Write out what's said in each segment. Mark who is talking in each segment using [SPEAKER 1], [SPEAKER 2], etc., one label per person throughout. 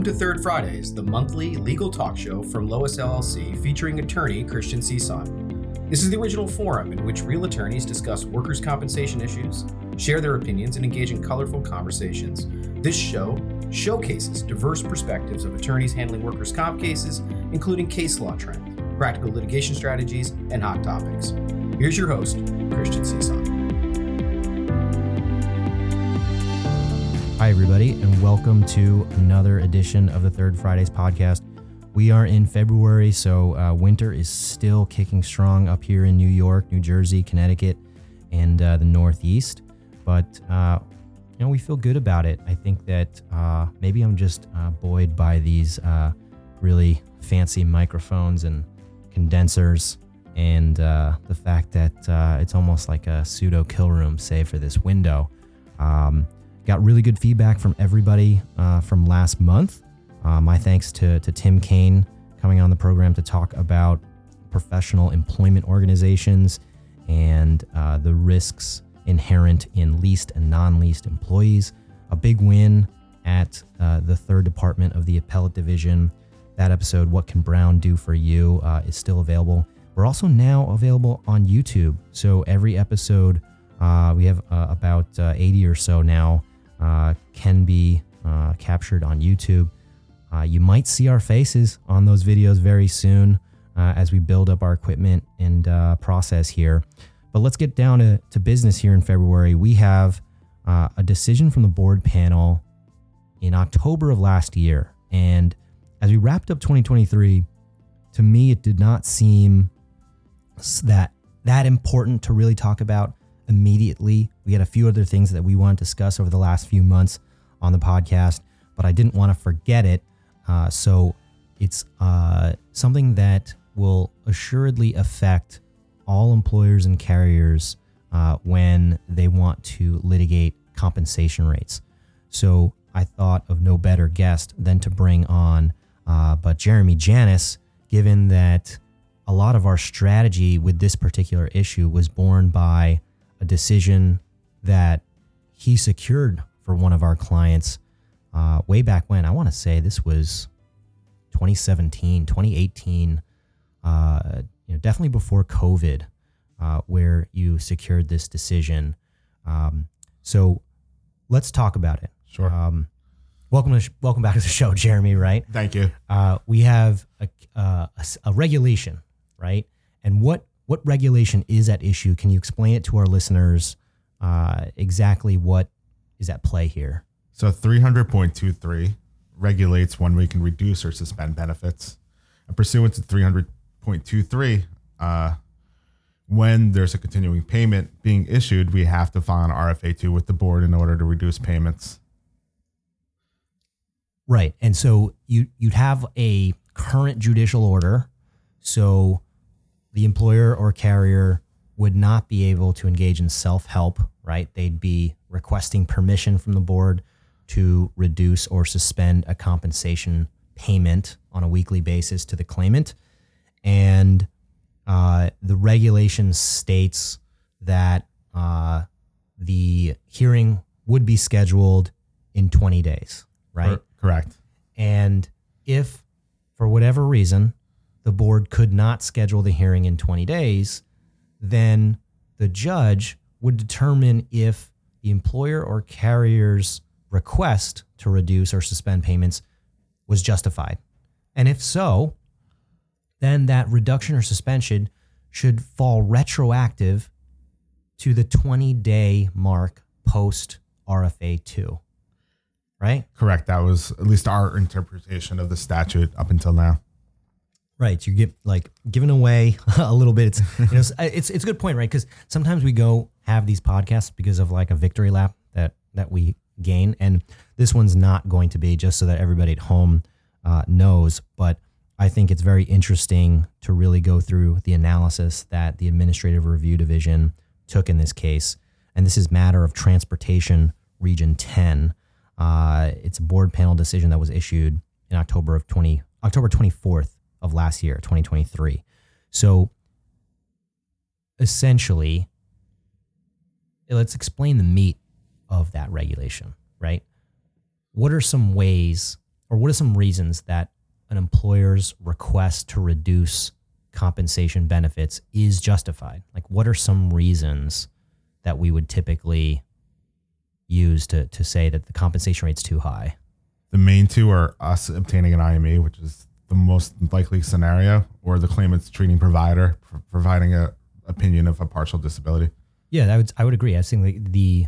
[SPEAKER 1] Welcome to Third Fridays, the monthly legal talk show from Lois LLC featuring attorney Christian Sison. This is the original forum in which real attorneys discuss workers' compensation issues, share their opinions, and engage in colorful conversations. This show showcases diverse perspectives of attorneys handling workers' comp cases, including case law trends, practical litigation strategies, and hot topics. Here's your host, Christian Sison.
[SPEAKER 2] Hi, everybody, and welcome to another edition of the Third Fridays podcast. We are in February, so uh, winter is still kicking strong up here in New York, New Jersey, Connecticut, and uh, the Northeast. But uh, you know, we feel good about it. I think that uh, maybe I'm just uh, buoyed by these uh, really fancy microphones and condensers, and the fact that it's almost like a pseudo kill room, save for this window. Um, Got really good feedback from everybody uh, from last month. Uh, my thanks to, to Tim Kane coming on the program to talk about professional employment organizations and uh, the risks inherent in leased and non leased employees. A big win at uh, the third department of the appellate division. That episode, What Can Brown Do for You, uh, is still available. We're also now available on YouTube. So every episode, uh, we have about 80 or so now uh, can be uh, captured on YouTube. Uh, you might see our faces on those videos very soon uh, as we build up our equipment and uh, process here. But let's get down to, to business here in February. We have uh, a decision from the board panel in October of last year. And as we wrapped up 2023, to me, it did not seem that that important to really talk about immediately. We had a few other things that we want to discuss over the last few months on the podcast, but I didn't want to forget it. Uh, so it's uh, something that will assuredly affect all employers and carriers uh, when they want to litigate compensation rates. So I thought of no better guest than to bring on, uh, but Jeremy Janis, given that a lot of our strategy with this particular issue was born by a decision that he secured for one of our clients uh, way back when. I want to say this was 2017, 2018, uh, you know, definitely before COVID, uh, where you secured this decision. Um, so let's talk about it.
[SPEAKER 3] Sure. Um,
[SPEAKER 2] welcome to sh- welcome back to the show, Jeremy. Right.
[SPEAKER 3] Thank you.
[SPEAKER 2] Uh, we have a, uh, a, a regulation, right? And what what regulation is at issue? Can you explain it to our listeners uh, exactly what is at play here?
[SPEAKER 3] So 300.23 regulates when we can reduce or suspend benefits. And pursuant to 300.23, uh, when there's a continuing payment being issued, we have to file an RFA2 with the board in order to reduce payments.
[SPEAKER 2] Right. And so you you'd have a current judicial order. So the employer or carrier would not be able to engage in self help, right? They'd be requesting permission from the board to reduce or suspend a compensation payment on a weekly basis to the claimant. And uh, the regulation states that uh, the hearing would be scheduled in 20 days, right?
[SPEAKER 3] Correct.
[SPEAKER 2] And if for whatever reason the board could not schedule the hearing in 20 days, then the judge would determine if the employer or carrier's request to reduce or suspend payments was justified. And if so, then that reduction or suspension should fall retroactive to the 20 day mark post RFA 2. Right?
[SPEAKER 3] Correct. That was at least our interpretation of the statute up until now.
[SPEAKER 2] Right. You get like given away a little bit. It's you know, it's it's a good point, right? Because sometimes we go have these podcasts because of like a victory lap that that we gain, and this one's not going to be just so that everybody at home uh, knows. But I think it's very interesting to really go through the analysis that the Administrative Review Division took in this case, and this is matter of transportation region ten. Uh, it's a board panel decision that was issued in October of twenty October twenty fourth of last year, 2023. So essentially, let's explain the meat of that regulation, right? What are some ways or what are some reasons that an employer's request to reduce compensation benefits is justified? Like, what are some reasons that we would typically use to, to say that the compensation rate's too high?
[SPEAKER 3] The main two are us obtaining an IME, which is the most likely scenario, or the claimant's treating provider pro- providing a opinion of a partial disability.
[SPEAKER 2] Yeah, I would I would agree. I think the, the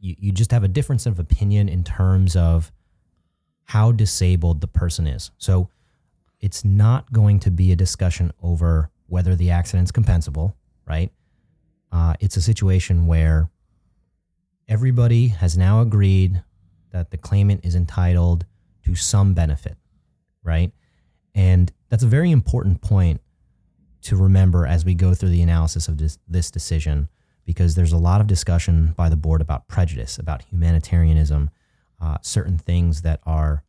[SPEAKER 2] you, you just have a difference of opinion in terms of how disabled the person is. So it's not going to be a discussion over whether the accident's compensable, right? Uh, it's a situation where everybody has now agreed that the claimant is entitled to some benefit, right? And that's a very important point to remember as we go through the analysis of this, this decision, because there's a lot of discussion by the board about prejudice, about humanitarianism, uh, certain things that are,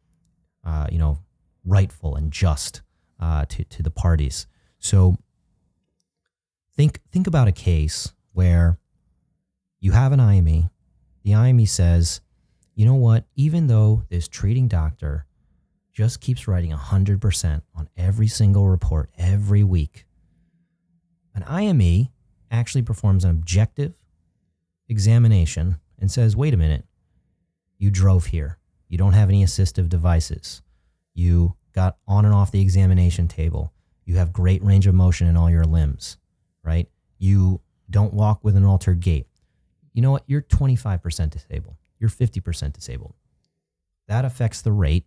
[SPEAKER 2] uh, you know, rightful and just uh, to to the parties. So think think about a case where you have an IME. The IME says, you know what? Even though this treating doctor just keeps writing 100% on every single report every week, an IME actually performs an objective examination and says, wait a minute, you drove here. You don't have any assistive devices. You got on and off the examination table. You have great range of motion in all your limbs, right? You don't walk with an altered gait. You know what? You're 25% disabled. You're 50% disabled. That affects the rate.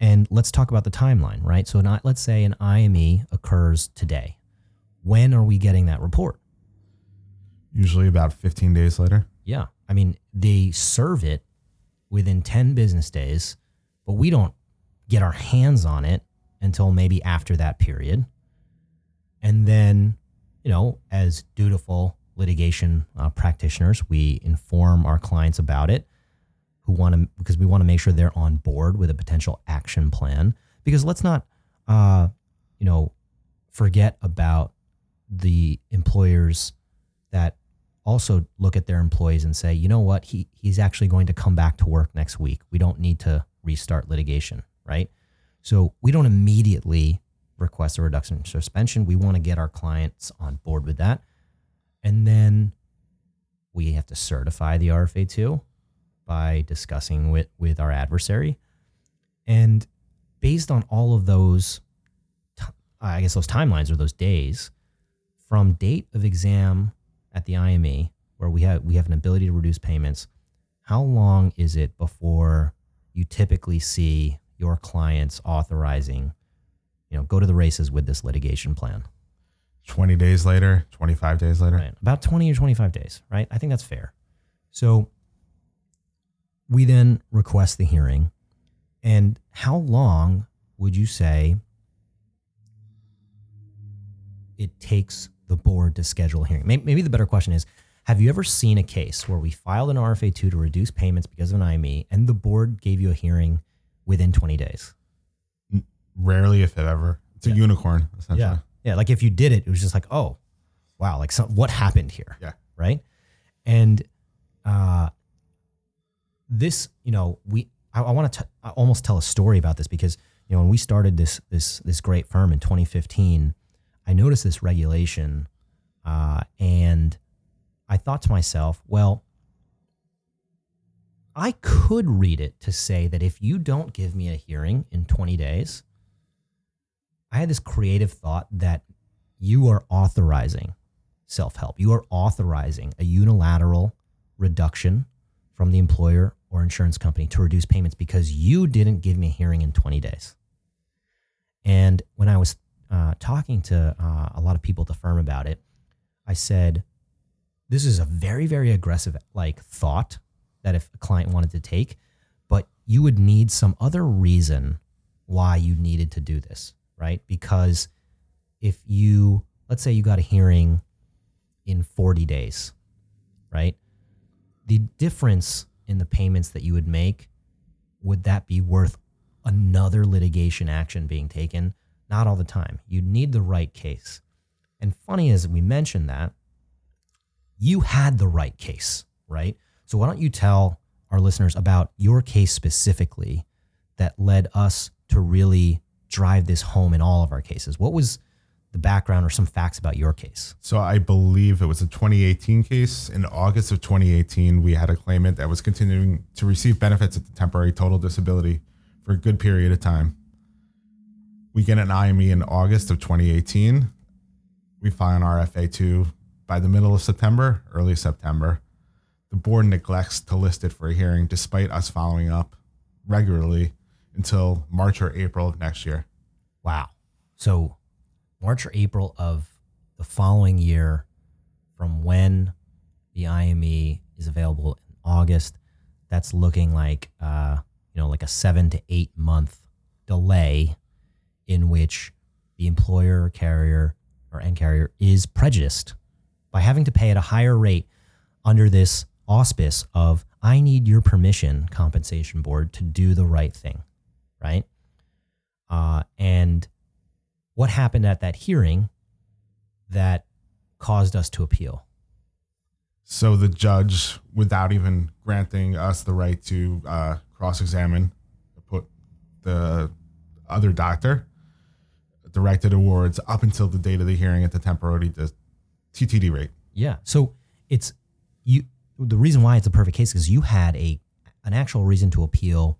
[SPEAKER 2] And let's talk about the timeline, right? So, not, let's say an IME occurs today. When are we getting that report?
[SPEAKER 3] Usually about 15 days later.
[SPEAKER 2] Yeah. I mean, they serve it within 10 business days, but we don't get our hands on it until maybe after that period. And then, you know, as dutiful litigation uh, practitioners, we inform our clients about it who want to, because we want to make sure they're on board with a potential action plan. Because let's not, uh, you know, forget about the employers that also look at their employees and say, you know what, he he's actually going to come back to work next week. We don't need to restart litigation, right? So we don't immediately request a reduction in suspension. We want to get our clients on board with that. And then we have to certify the RFA 2 by discussing with, with our adversary. And based on all of those, I guess those timelines or those days, from date of exam at the IME, where we have we have an ability to reduce payments, how long is it before you typically see your clients authorizing, you know, go to the races with this litigation plan?
[SPEAKER 3] 20 days later, 25 days later.
[SPEAKER 2] Right. About 20 or 25 days, right? I think that's fair. So we then request the hearing. And how long would you say it takes the board to schedule a hearing? Maybe the better question is Have you ever seen a case where we filed an RFA 2 to reduce payments because of an IME and the board gave you a hearing within 20 days?
[SPEAKER 3] Rarely, if ever. It's a
[SPEAKER 2] Yeah.
[SPEAKER 3] unicorn, essentially.
[SPEAKER 2] Yeah. Like if you did it, it was just like, oh, wow, like some, what happened here?
[SPEAKER 3] Yeah.
[SPEAKER 2] Right. And uh, this, you know, we, I, I want to almost tell a story about this because, you know, when we started this, this, this great firm in 2015, I noticed this regulation uh, and I thought to myself, well, I could read it to say that if you don't give me a hearing in 20 days, I had this creative thought that you are authorizing self help. You are authorizing a unilateral reduction from the employer or insurance company to reduce payments because you didn't give me a hearing in 20 days. And when I was uh, talking to uh, a lot of people at the firm about it, I said, this is a very, very aggressive like thought that if a client wanted to take, but you would need some other reason why you needed to do this, right? Because if you, let's say you got a hearing in 40 days, right? The difference in the payments that you would make, would that be worth another litigation action being taken? Not all the time. You need the right case. And funny as we mentioned that, you had the right case, right? So why don't you tell our listeners about your case specifically that led us to really drive this home in all of our cases? What was the background or some facts about your case?
[SPEAKER 3] So I believe it was a 2018 case. In August of 2018, we had a claimant that was continuing to receive benefits at the temporary total disability for a good period of time. We get an IME in August of 2018. We file an RFA2 by the middle of September, early September. The board neglects to list it for a hearing despite us following up regularly until March or April of next year.
[SPEAKER 2] Wow. So March or April of the following year from when the IME is available in August, that's looking like uh, you know like a seven to eight month delay in which the employer or carrier or end carrier is prejudiced by having to pay at a higher rate under this auspice of I need your permission, compensation board, to do the right thing, right? Uh, and what happened at that hearing that caused us to appeal?
[SPEAKER 3] So the judge, without even granting us the right to uh, cross-examine, put the other doctor, directed awards up until the date of the hearing at the temporary TTD rate.
[SPEAKER 2] Yeah. So it's you. The reason why it's a perfect case is you had a an actual reason to appeal,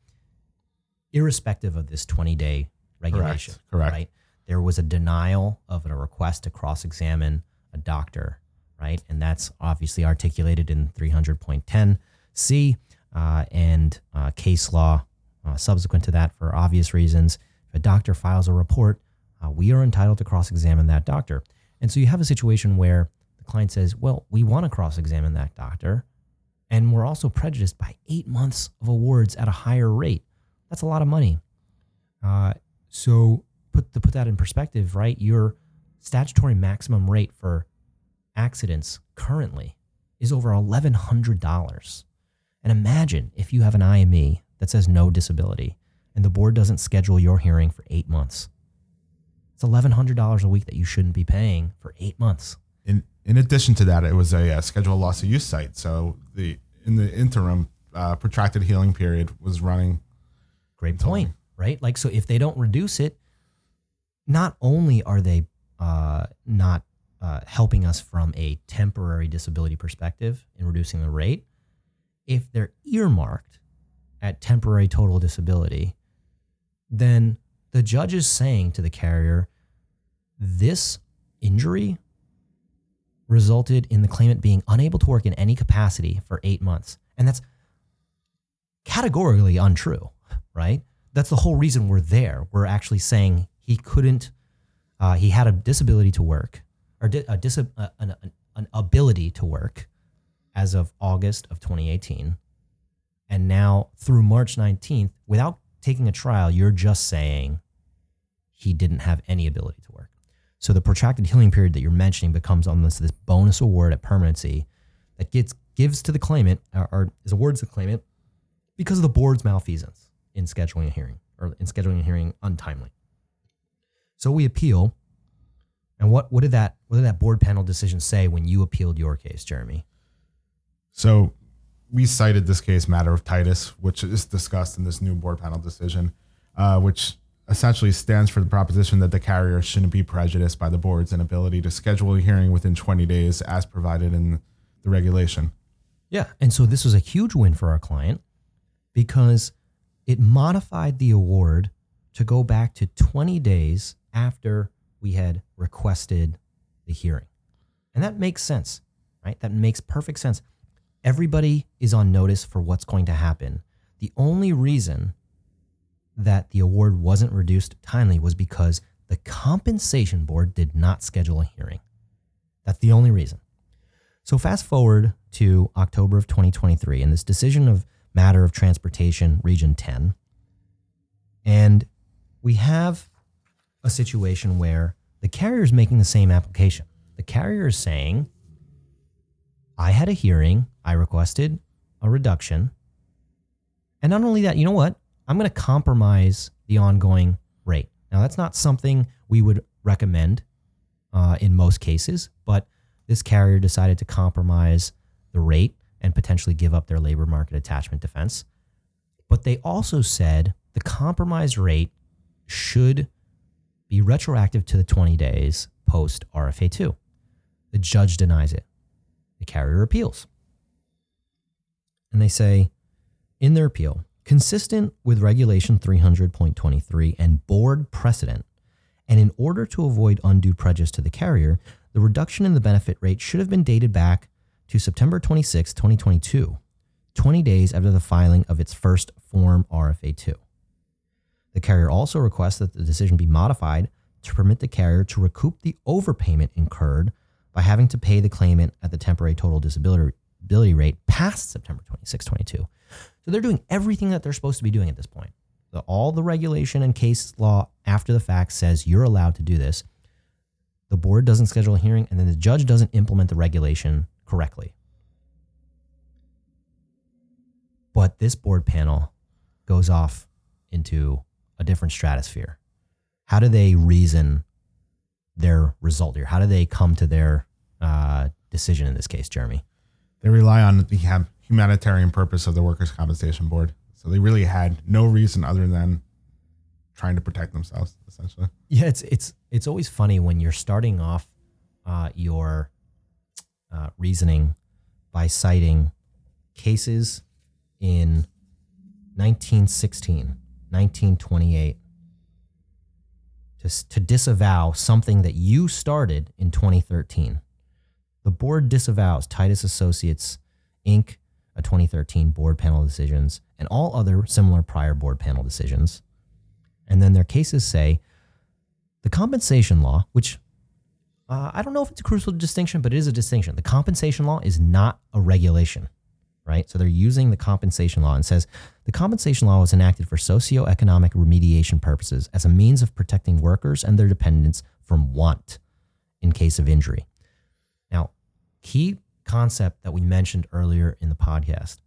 [SPEAKER 2] irrespective of this twenty day regulation.
[SPEAKER 3] Correct.
[SPEAKER 2] Right. There was a denial of a request to cross examine a doctor. Right. And that's obviously articulated in three hundred point ten C uh, and uh, case law uh, subsequent to that for obvious reasons. If a doctor files a report, uh, we are entitled to cross examine that doctor. And so you have a situation where the client says, Well, we want to cross examine that doctor. And we're also prejudiced by eight months of awards at a higher rate. That's a lot of money. Uh, so, put, to put that in perspective, right, your statutory maximum rate for accidents currently is over $1,100. And imagine if you have an IME that says no disability and the board doesn't schedule your hearing for eight months. It's $1,100 a week that you shouldn't be paying for eight months.
[SPEAKER 3] In in addition to that, it was a, uh scheduled loss of use site. So the in the interim, uh, protracted healing period was running.
[SPEAKER 2] Great point, right? Like, so if they don't reduce it, not only are they uh, not uh, helping us from a temporary disability perspective in reducing the rate, if they're earmarked at temporary total disability, then the judge is saying to the carrier, this injury resulted in the claimant being unable to work in any capacity for eight months. And that's categorically untrue, right? That's the whole reason we're there. We're actually saying he couldn't, uh, he had a disability to work, or di- a dis- uh, an, an, ability to work as of August of 2018. And now through March 19th, without taking a trial, you're just saying he didn't have any ability to work. So the protracted healing period that you're mentioning becomes almost this bonus award at permanency that gets gives to the claimant or, or is awards to the claimant because of the board's malfeasance in scheduling a hearing or in scheduling a hearing untimely. So we appeal. And what, what did that what did that board panel decision say when you appealed your case, Jeremy?
[SPEAKER 3] So we cited this case, matter of Titus, which is discussed in this new board panel decision, uh, which essentially stands for the proposition that the carrier shouldn't be prejudiced by the board's inability to schedule a hearing within 20 days as provided in the regulation.
[SPEAKER 2] Yeah. And so this was a huge win for our client because it modified the award to go back to 20 days after we had requested the hearing. And that makes sense, right? That makes perfect sense. Everybody is on notice for what's going to happen. The only reason that the award wasn't reduced timely was because the compensation board did not schedule a hearing. That's the only reason. So fast forward to October of 2023 and this decision of matter of transportation region 10 and we have a situation where the carrier is making the same application. The carrier is saying, I had a hearing, I requested a reduction. And not only that, you know what? I'm going to compromise the ongoing rate. Now, that's not something we would recommend uh, in most cases, but this carrier decided to compromise the rate and potentially give up their labor market attachment defense. But they also said the compromised rate should be retroactive to the 20 days post RFA 2. The judge denies it. The carrier appeals. And they say in their appeal, consistent with Regulation 300.23 and board precedent, and in order to avoid undue prejudice to the carrier, the reduction in the benefit rate should have been dated back to September 26, 2022, 20 days after the filing of its first Form RFA 2. The carrier also requests that the decision be modified to permit the carrier to recoup the overpayment incurred by having to pay the claimant at the temporary total disability rate past September 26, 22. So they're doing everything that they're supposed to be doing at this point. The, all the regulation and case law after the fact says you're allowed to do this. The board doesn't schedule a hearing, and then the judge doesn't implement the regulation correctly. But this board panel goes off into a different stratosphere. How do they reason their result here? How do they come to their uh, decision in this case, Jeremy?
[SPEAKER 3] They rely on the humanitarian purpose of the Workers' Compensation Board. So they really had no reason other than trying to protect themselves, essentially.
[SPEAKER 2] Yeah, it's it's it's always funny when you're starting off uh, your uh, reasoning by citing cases in 1916, 1928 to, to disavow something that you started in 2013. The board disavows Titus Associates Inc., a 2013 board panel decisions, and all other similar prior board panel decisions. And then their cases say the compensation law, which uh, I don't know if it's a crucial distinction, but it is a distinction. The compensation law is not a regulation, right? So they're using the compensation law and says the compensation law was enacted for socioeconomic remediation purposes as a means of protecting workers and their dependents from want in case of injury. Now, key concept that we mentioned earlier in the podcast.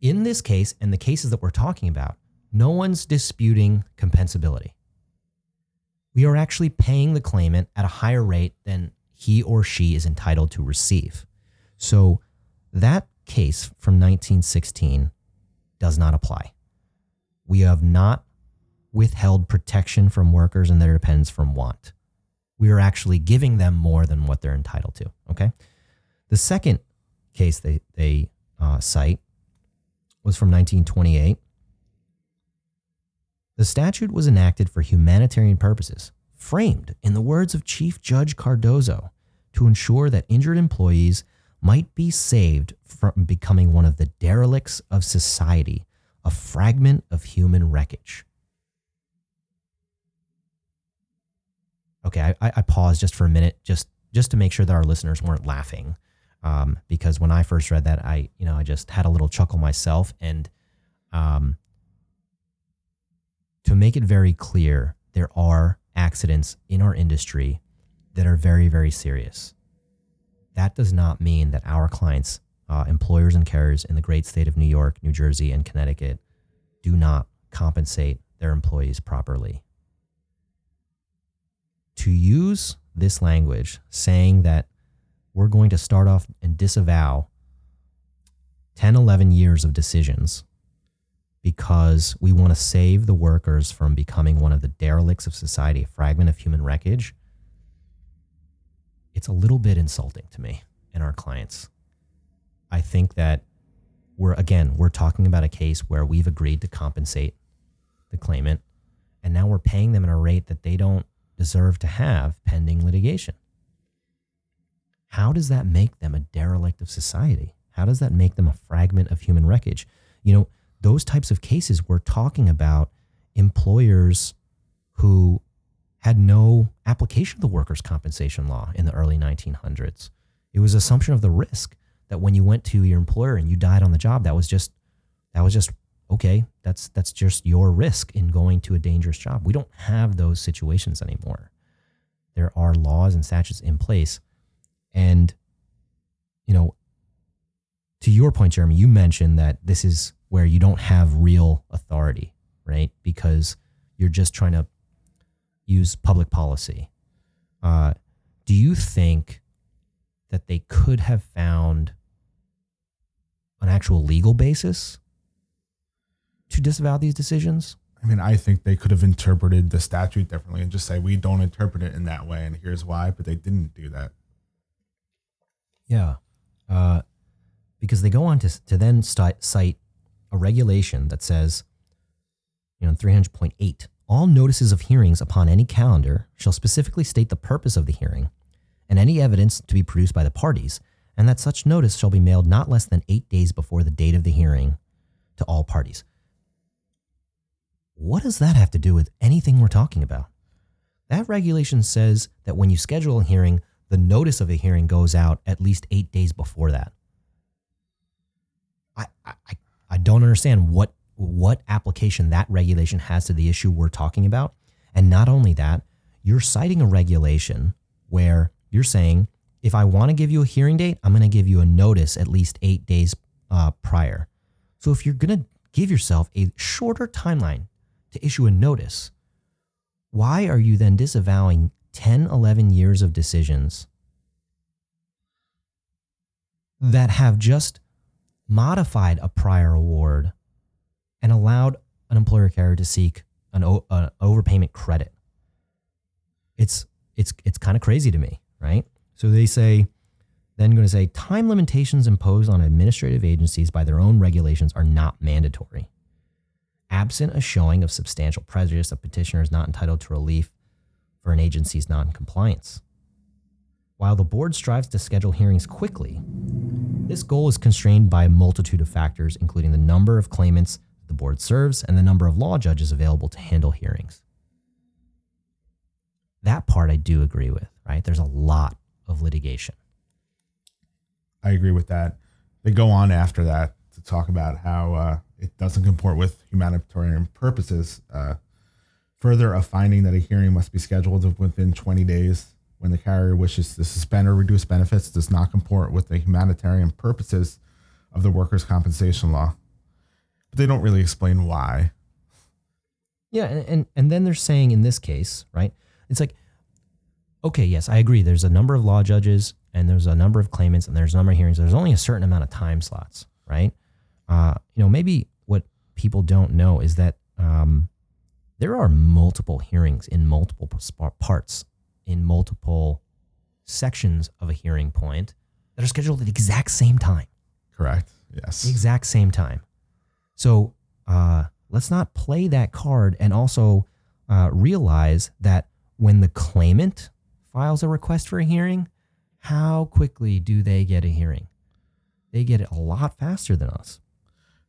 [SPEAKER 2] In this case and the cases that we're talking about, no one's disputing compensability we are actually paying the claimant at a higher rate than he or she is entitled to receive. So that case from 1916 does not apply. We have not withheld protection from workers and their dependents from want. We are actually giving them more than what they're entitled to. Okay. The second case they, they uh, cite was from 1928 the statute was enacted for humanitarian purposes, framed, in the words of Chief Judge Cardozo, to ensure that injured employees might be saved from becoming one of the derelicts of society, a fragment of human wreckage. Okay, I, I paused just for a minute, just just to make sure that our listeners weren't laughing, um, because when I first read that, I you know I just had a little chuckle myself, and um, to make it very clear, there are accidents in our industry that are very, very serious. That does not mean that our clients, uh, employers and carriers in the great state of New York, New Jersey, and Connecticut do not compensate their employees properly. To use this language saying that we're going to start off and disavow 10, 11 years of decisions because we want to save the workers from becoming one of the derelicts of society, a fragment of human wreckage, it's a little bit insulting to me and our clients. I think that we're, again, we're talking about a case where we've agreed to compensate the claimant, and now we're paying them at a rate that they don't deserve to have pending litigation. How does that make them a derelict of society? How does that make them a fragment of human wreckage? You know, those types of cases, we're talking about employers who had no application of the workers' compensation law in the early 1900s. It was assumption of the risk that when you went to your employer and you died on the job, that was just that was just okay. That's that's just your risk in going to a dangerous job. We don't have those situations anymore. There are laws and statutes in place, and you know, to your point, Jeremy, you mentioned that this is where you don't have real authority, right? Because you're just trying to use public policy. Uh, do you think that they could have found an actual legal basis to disavow these decisions?
[SPEAKER 3] I mean, I think they could have interpreted the statute differently and just say we don't interpret it in that way, and here's why. But they didn't do that.
[SPEAKER 2] Yeah, uh, because they go on to to then sti- cite a regulation that says, you know, three hundred point eight, all notices of hearings upon any calendar shall specifically state the purpose of the hearing and any evidence to be produced by the parties, and that such notice shall be mailed not less than eight days before the date of the hearing to all parties. What does that have to do with anything we're talking about? That regulation says that when you schedule a hearing, the notice of a hearing goes out at least eight days before that. I, I, I don't understand what what application that regulation has to the issue we're talking about. And not only that, you're citing a regulation where you're saying, if I want to give you a hearing date, I'm going to give you a notice at least eight days uh, prior. So if you're going to give yourself a shorter timeline to issue a notice, why are you then disavowing 10, 11 years of decisions that have just modified a prior award and allowed an employer carrier to seek an, o- an overpayment credit? It's, it's, it's kind of crazy to me, right? So they say, then going to say time limitations imposed on administrative agencies by their own regulations are not mandatory. Absent a showing of substantial prejudice, a petitioner is not entitled to relief for an agency's noncompliance. While the board strives to schedule hearings quickly, this goal is constrained by a multitude of factors, including the number of claimants the board serves and the number of law judges available to handle hearings. That part I do agree with, right? There's a lot of litigation.
[SPEAKER 3] I agree with that. They go on after that to talk about how uh, it doesn't comport with humanitarian purposes. Uh, further, a finding that a hearing must be scheduled within 20 days when the carrier wishes to suspend or reduce benefits does not comport with the humanitarian purposes of the workers' compensation law. But they don't really explain why.
[SPEAKER 2] Yeah, and, and and then they're saying in this case, right? It's like, okay, yes, I agree. There's a number of law judges and there's a number of claimants and there's a number of hearings. There's only a certain amount of time slots, right? Uh, you know, maybe what people don't know is that um, there are multiple hearings in multiple parts, in multiple sections of a hearing point that are scheduled at the exact same time.
[SPEAKER 3] Correct. Yes.
[SPEAKER 2] The exact same time. So uh, let's not play that card and also uh, realize that when the claimant files a request for a hearing, how quickly do they get a hearing? They get it a lot faster than us.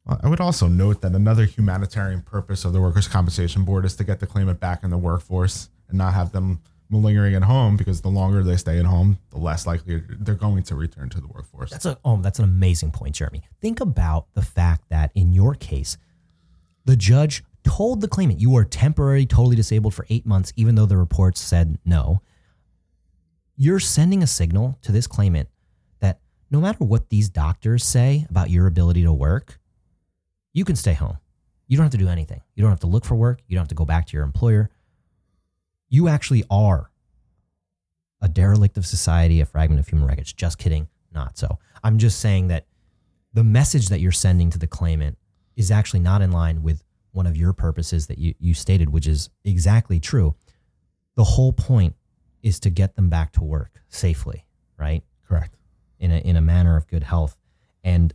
[SPEAKER 3] I would also note that another humanitarian purpose of the Workers' Compensation Board is to get the claimant back in the workforce and not have them malingering at home because the longer they stay at home, the less likely they're going to return to the workforce.
[SPEAKER 2] That's a oh, that's an amazing point, Jeremy. Think about the fact that in your case, the judge told the claimant you are temporarily totally disabled for eight months, even though the reports said no. You're sending a signal to this claimant that no matter what these doctors say about your ability to work, you can stay home. You don't have to do anything. You don't have to look for work. You don't have to go back to your employer. You actually are a derelict of society, a fragment of human wreckage. Just kidding. Not so. I'm just saying that the message that you're sending to the claimant is actually not in line with one of your purposes that you, you stated, which is exactly true. The whole point is to get them back to work safely, right?
[SPEAKER 3] Correct.
[SPEAKER 2] In a, in a manner of good health. And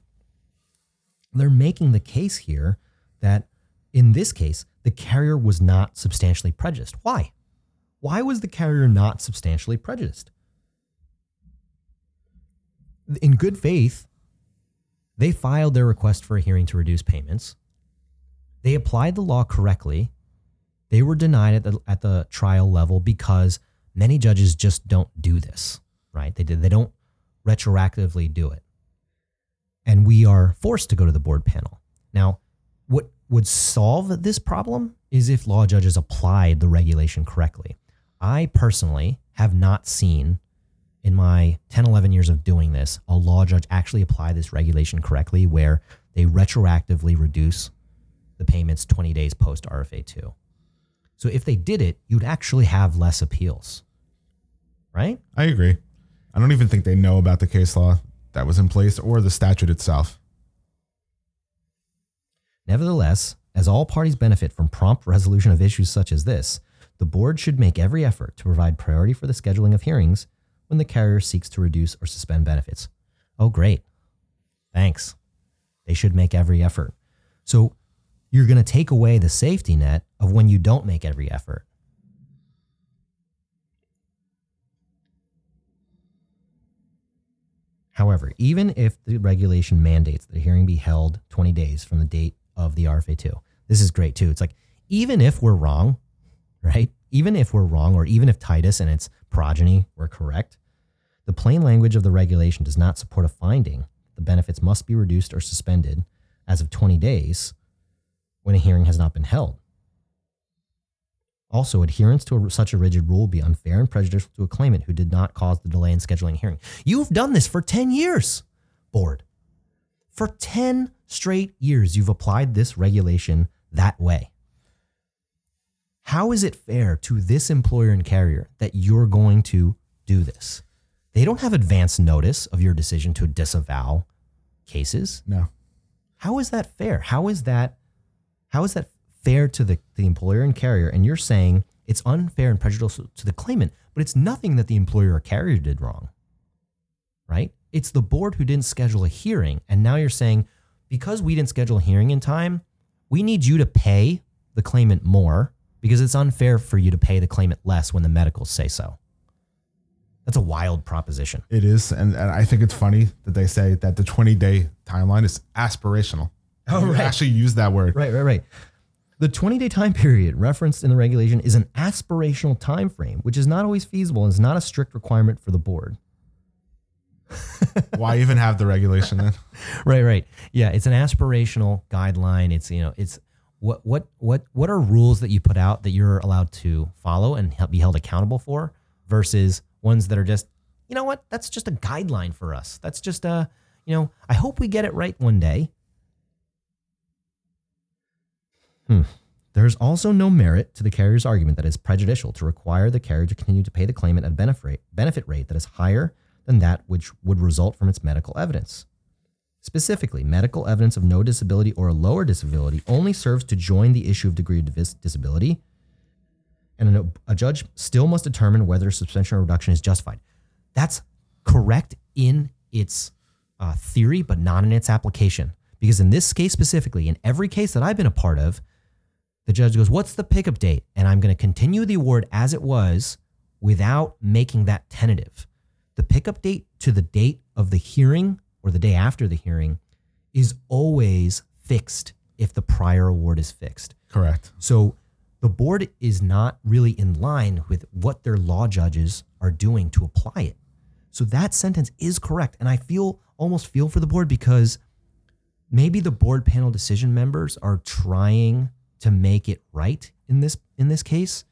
[SPEAKER 2] they're making the case here that in this case, the carrier was not substantially prejudiced. Why? Why was the carrier not substantially prejudiced? In good faith, they filed their request for a hearing to reduce payments. They applied the law correctly. They were denied at the, at the trial level because many judges just don't do this, right? They they don't retroactively do it. And we are forced to go to the board panel. Now, what would solve this problem is if law judges applied the regulation correctly. I personally have not seen in my 10, 11 years of doing this a law judge actually apply this regulation correctly where they retroactively reduce the payments 20 days post RFA 2. So if they did it, you'd actually have less appeals, right?
[SPEAKER 3] I agree. I don't even think they know about the case law that was in place or the statute itself.
[SPEAKER 2] Nevertheless, As all parties benefit from prompt resolution of issues such as this, the board should make every effort to provide priority for the scheduling of hearings when the carrier seeks to reduce or suspend benefits. Oh, great. Thanks. They should make every effort. So you're going to take away the safety net of when you don't make every effort. However, even if the regulation mandates that a hearing be held 20 days from the date of the RFA 2, this is great too. It's like, even if we're wrong, right? Even if we're wrong, or even if Titus and its progeny were correct, the plain language of the regulation does not support a finding the benefits must be reduced or suspended as of 20 days when a hearing has not been held. Also, adherence to a, such a rigid rule would be unfair and prejudicial to a claimant who did not cause the delay in scheduling a hearing. You've done this for 10 years, board. For 10 straight years, you've applied this regulation that way. How is it fair to this employer and carrier that you're going to do this? They don't have advance notice of your decision to disavow cases.
[SPEAKER 3] No.
[SPEAKER 2] How is that fair? How is that how is that fair to the, the employer and carrier? And you're saying it's unfair and prejudicial to the claimant, but it's nothing that the employer or carrier did wrong. Right? It's the board who didn't schedule a hearing. And now you're saying, because we didn't schedule a hearing in time, we need you to pay the claimant more because it's unfair for you to pay the claimant less when the medicals say so. That's a wild proposition.
[SPEAKER 3] It is, and, and I think it's funny that they say that the 20 day timeline is aspirational.
[SPEAKER 2] Oh,
[SPEAKER 3] You
[SPEAKER 2] right.
[SPEAKER 3] Actually, use that word.
[SPEAKER 2] Right, right, right. The 20 day time period referenced in the regulation is an aspirational time frame, which is not always feasible and is not a strict requirement for the board.
[SPEAKER 3] Why even have the regulation then?
[SPEAKER 2] Right, right. Yeah, it's an aspirational guideline. It's, you know, it's what what what what are rules that you put out that you're allowed to follow and be held accountable for versus ones that are just, you know what? That's just a guideline for us. That's just a, you know, I hope we get it right one day. Hmm. There's also no merit to the carrier's argument that it's prejudicial to require the carrier to continue to pay the claimant a benefit benefit rate that is higher than that which would result from its medical evidence. Specifically, medical evidence of no disability or a lower disability only serves to join the issue of degree of dis- disability, and a, a judge still must determine whether suspension or reduction is justified. That's correct in its uh, theory, but not in its application. Because in this case specifically, in every case that I've been a part of, the judge goes, What's the pickup date? And I'm going to continue the award as it was without making that tentative. The pickup date to the date of the hearing or the day after the hearing is always fixed if the prior award is fixed.
[SPEAKER 3] Correct.
[SPEAKER 2] So the board is not really in line with what their law judges are doing to apply it. So that sentence is correct. And I feel almost feel for the board because maybe the board panel decision members are trying to make it right in this in this case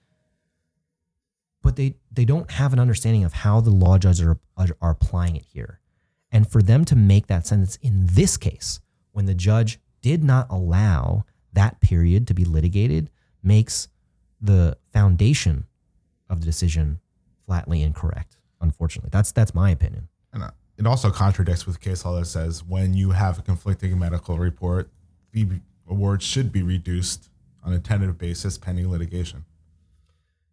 [SPEAKER 2] but they they don't have an understanding of how the law judges are, are, are applying it here and for them to make that sentence in this case when the judge did not allow that period to be litigated makes the foundation of the decision flatly incorrect unfortunately that's that's my opinion
[SPEAKER 3] And uh, it also contradicts with case law that says when you have a conflicting medical report, the award should be reduced on a tentative basis pending litigation.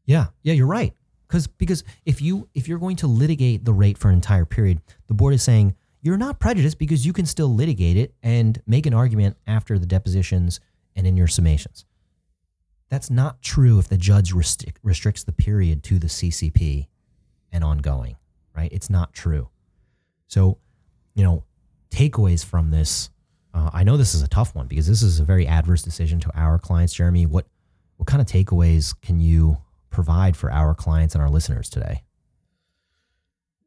[SPEAKER 2] Yeah, yeah, you're right. Because because if you if you're going to litigate the rate for an entire period, the board is saying you're not prejudiced because you can still litigate it and make an argument after the depositions and in your summations. That's not true if the judge restric- restricts the period to the CCP and ongoing, right? It's not true. So, you know, takeaways from this. Uh, I know this is a tough one because this is a very adverse decision to our clients. Jeremy, what what kind of takeaways can you provide for our clients and our listeners today?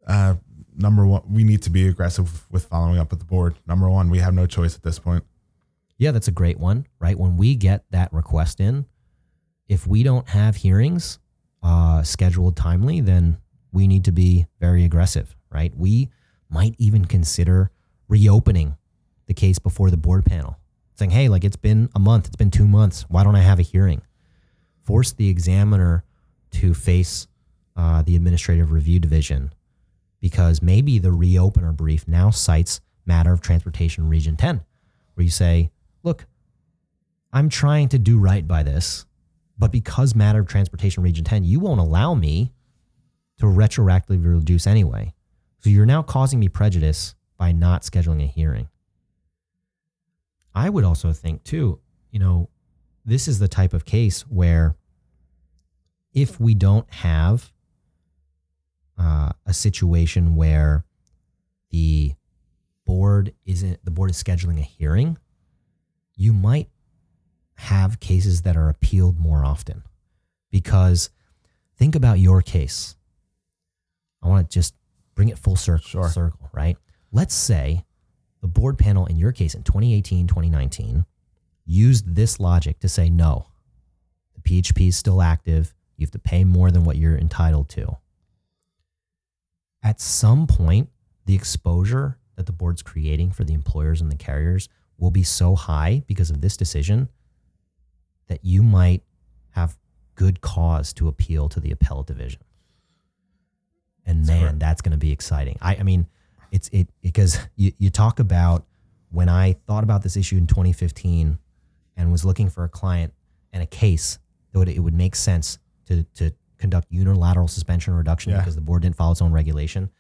[SPEAKER 3] Uh, number one, we need to be aggressive with following up with the board. Number one, we have no choice at this point.
[SPEAKER 2] Yeah, that's a great one, right? When we get that request in, if we don't have hearings uh, scheduled timely, then we need to be very aggressive, right? We might even consider reopening the case before the board panel, saying, hey, like it's been a month, it's been two months. Why don't I have a hearing? Force the examiner to face uh, the administrative review division because maybe the reopener brief now cites matter of transportation region 10 where you say look I'm trying to do right by this, but because matter of transportation region 10, you won't allow me to retroactively reduce anyway. So you're now causing me prejudice by not scheduling a hearing. I would also think, too, you know, this is the type of case where if we don't have uh, a situation where the board isn't the board is scheduling a hearing, you might have cases that are appealed more often. Because think about your case. I want to just bring it full circle,
[SPEAKER 3] Sure.
[SPEAKER 2] circle, right? Let's say the board panel in your case in 2018, 2019 used this logic to say no. The PHP is still active. You have to pay more than what you're entitled to. At some point, the exposure that the board's creating for the employers and the carriers will be so high because of this decision that you might have good cause to appeal to the appellate division. And man,
[SPEAKER 3] correct.
[SPEAKER 2] that's going to be exciting. I, I mean, it's it because you, you talk about when I thought about this issue in 2015 and was looking for a client and a case that would, it would make sense to, to conduct unilateral suspension reduction
[SPEAKER 3] Yeah.
[SPEAKER 2] because the board didn't follow its own regulation.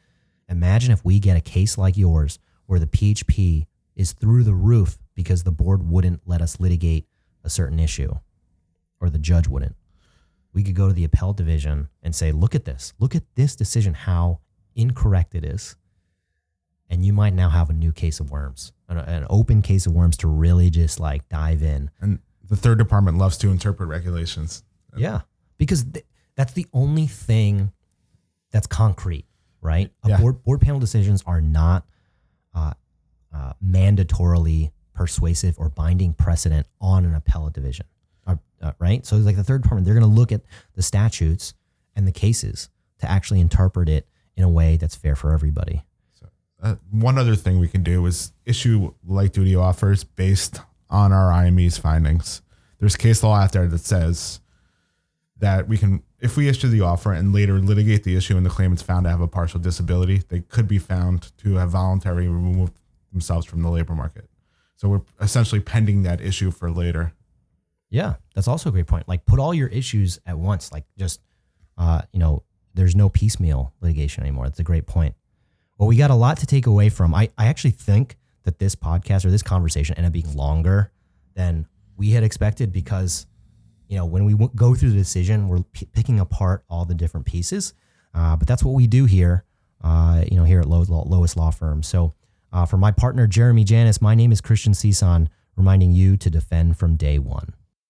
[SPEAKER 2] Imagine if we get a case like yours where the PHP is through the roof because the board wouldn't let us litigate a certain issue or the judge wouldn't. We could go to the appellate division and say, look at this. Look at this decision, how incorrect it is. And you might now have a new case of worms, an, an open case of worms to really just like dive in.
[SPEAKER 3] And the third department loves to interpret regulations.
[SPEAKER 2] Yeah, because th- that's the only thing that's concrete, right? A
[SPEAKER 3] Yeah.
[SPEAKER 2] board board panel decisions are not uh, uh, mandatorily persuasive or binding precedent on an appellate division, uh, uh, right? So, like the third department, they're going to look at the statutes and the cases to actually interpret it in a way that's fair for everybody.
[SPEAKER 3] Uh, one other thing we can do is issue light duty offers based on our IME's findings. There's case law out there that says that we can, if we issue the offer and later litigate the issue and the claimant's found to have a partial disability, they could be found to have voluntarily removed themselves from the labor market. So we're essentially pending that issue for later.
[SPEAKER 2] Yeah, that's also a great point. Like, put all your issues at once. Like, just, uh, you know, there's no piecemeal litigation anymore. That's a great point. Well, we got a lot to take away from. I, I actually think that this podcast or this conversation ended up being longer than we had expected because, you know, when we w- go through the decision, we're p- picking apart all the different pieces. Uh, but that's what we do here, uh, you know, here at Law, Lois Law Firm. So, uh, for my partner, Jeremy Janis, my name is Christian Sison, reminding you to defend from day one.